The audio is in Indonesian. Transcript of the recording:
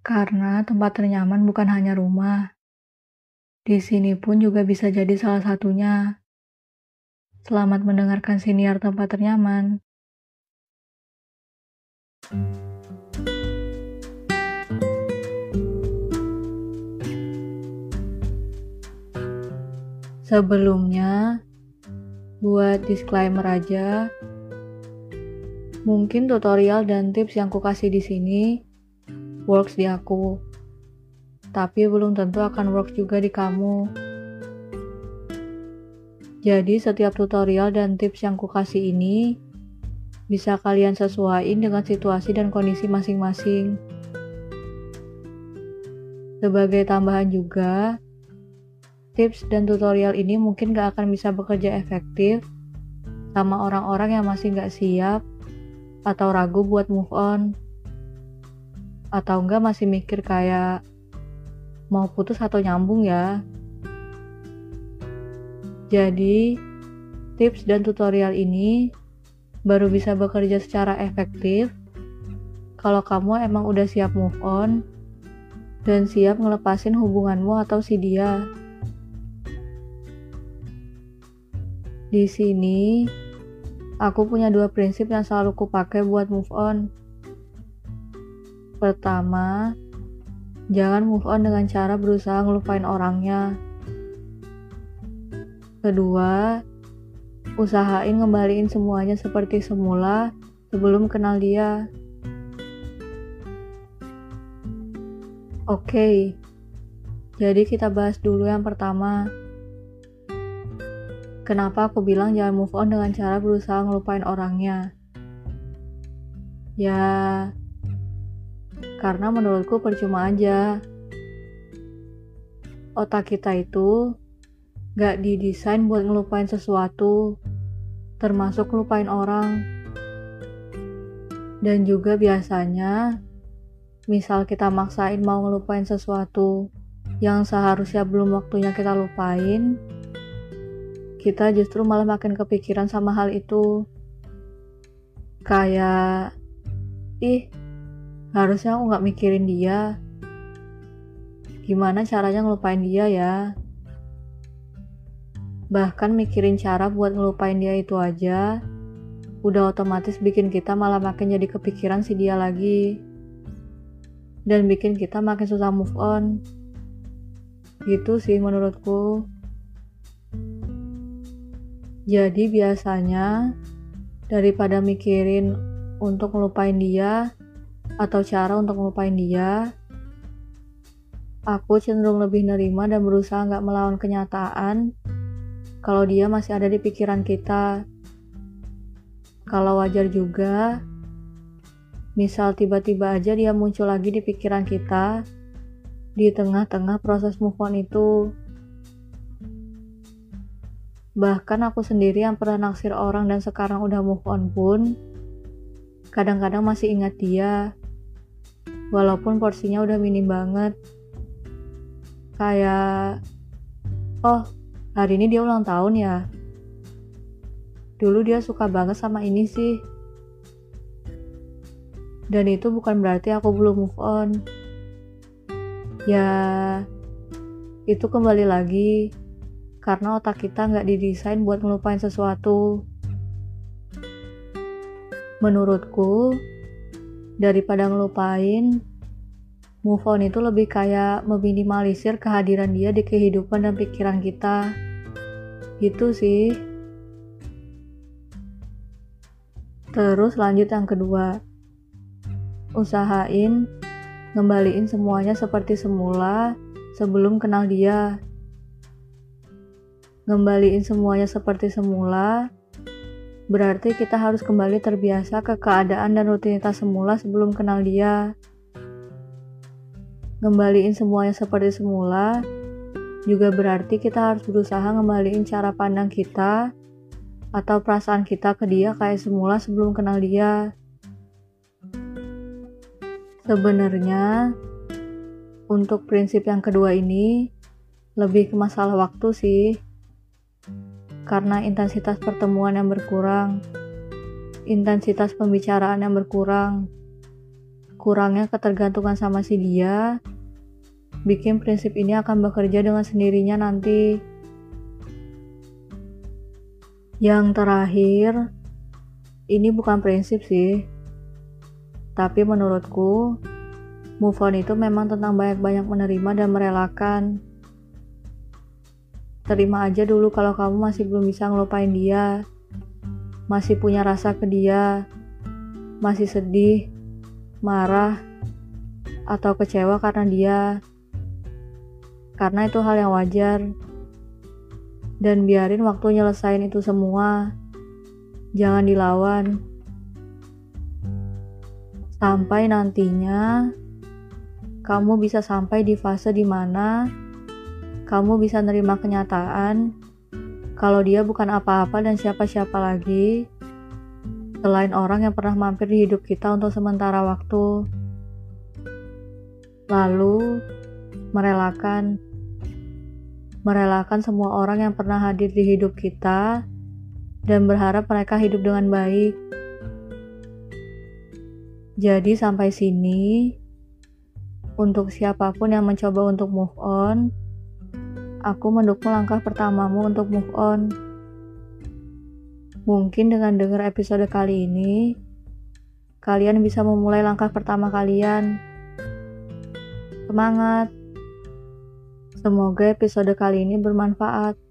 Karena tempat ternyaman bukan hanya rumah. Di sini pun juga bisa jadi salah satunya. Selamat mendengarkan siniar tempat ternyaman. Sebelumnya, buat disclaimer aja, mungkin tutorial dan tips yang kukasih di sini works di aku, tapi belum tentu akan works juga di kamu. Jadi setiap tutorial dan tips yang kukasih ini bisa kalian sesuaikan dengan situasi dan kondisi masing-masing. Sebagai tambahan juga, tips dan tutorial ini mungkin gak akan bisa bekerja efektif sama orang-orang yang masih gak siap atau ragu buat move on atau enggak masih mikir kayak mau putus atau nyambung ya. Jadi, tips dan tutorial ini baru bisa bekerja secara efektif kalau kamu emang udah siap move on dan siap ngelepasin hubunganmu atau si dia. Di sini, aku punya dua prinsip yang selalu kupakai buat move on. Pertama, jangan move on dengan cara berusaha ngelupain orangnya. Kedua, usahain ngembaliin semuanya seperti semula sebelum kenal dia. Oke, jadi kita bahas dulu yang pertama. Kenapa aku bilang jangan move on dengan cara berusaha ngelupain orangnya? Ya, karena menurutku percuma aja. Otak kita itu gak didesain buat ngelupain sesuatu, termasuk ngelupain orang. Dan juga biasanya, misal kita maksain mau ngelupain sesuatu yang seharusnya belum waktunya kita lupain, kita justru malah makin kepikiran sama hal itu. Kayak, ih, Harusnya aku gak mikirin dia. Gimana caranya ngelupain dia ya? Bahkan mikirin cara buat ngelupain dia itu aja, udah otomatis bikin kita malah makin jadi kepikiran si dia lagi. Dan bikin kita makin susah move on. Gitu sih menurutku. Jadi biasanya daripada mikirin untuk ngelupain dia, atau cara untuk melupain dia, aku cenderung lebih nerima dan berusaha nggak melawan kenyataan kalau dia masih ada di pikiran kita. Kalau wajar juga, misal tiba-tiba aja dia muncul lagi di pikiran kita di tengah-tengah proses move on itu. Bahkan aku sendiri yang pernah naksir orang dan sekarang udah move on pun, kadang-kadang masih ingat dia walaupun porsinya udah minim banget. Kayak oh hari ini dia ulang tahun ya. Dulu dia suka banget sama ini sih. Dan itu bukan berarti aku belum move on. Ya itu kembali lagi. Karena otak kita nggak didesain buat ngelupain sesuatu. Menurutku daripada ngelupain move on itu lebih kayak meminimalisir kehadiran dia di kehidupan dan pikiran kita. Gitu sih. Terus lanjut yang kedua. Usahain ngembaliin semuanya seperti semula sebelum kenal dia. Ngembaliin semuanya seperti semula Berarti kita harus kembali terbiasa ke keadaan dan rutinitas semula sebelum kenal dia. Ngembaliin semuanya seperti semula, juga berarti kita harus berusaha ngembaliin cara pandang kita atau perasaan kita ke dia kayak semula sebelum kenal dia. Sebenarnya, untuk prinsip yang kedua ini, lebih ke masalah waktu sih karena intensitas pertemuan yang berkurang, intensitas pembicaraan yang berkurang, kurangnya ketergantungan sama si dia, bikin prinsip ini akan bekerja dengan sendirinya nanti. Yang terakhir, ini bukan prinsip sih, tapi menurutku, move on itu memang tentang banyak-banyak menerima dan merelakan. Terima aja dulu kalau kamu masih belum bisa ngelupain dia, masih punya rasa ke dia, masih sedih, marah, atau kecewa karena dia. Karena itu hal yang wajar. Dan biarin waktu nyelesain itu semua. Jangan dilawan. Sampai nantinya kamu bisa sampai di fase di mana kamu bisa nerima kenyataan kalau dia bukan apa-apa dan siapa-siapa lagi selain orang yang pernah mampir di hidup kita untuk sementara waktu. Lalu, merelakan merelakan semua orang yang pernah hadir di hidup kita dan berharap mereka hidup dengan baik. Jadi sampai sini, untuk siapa pun yang mencoba untuk move on, aku mendukung langkah pertamamu untuk move on. Mungkin dengan dengar episode kali ini, kalian bisa memulai langkah pertama kalian. Semangat! Semoga episode kali ini bermanfaat.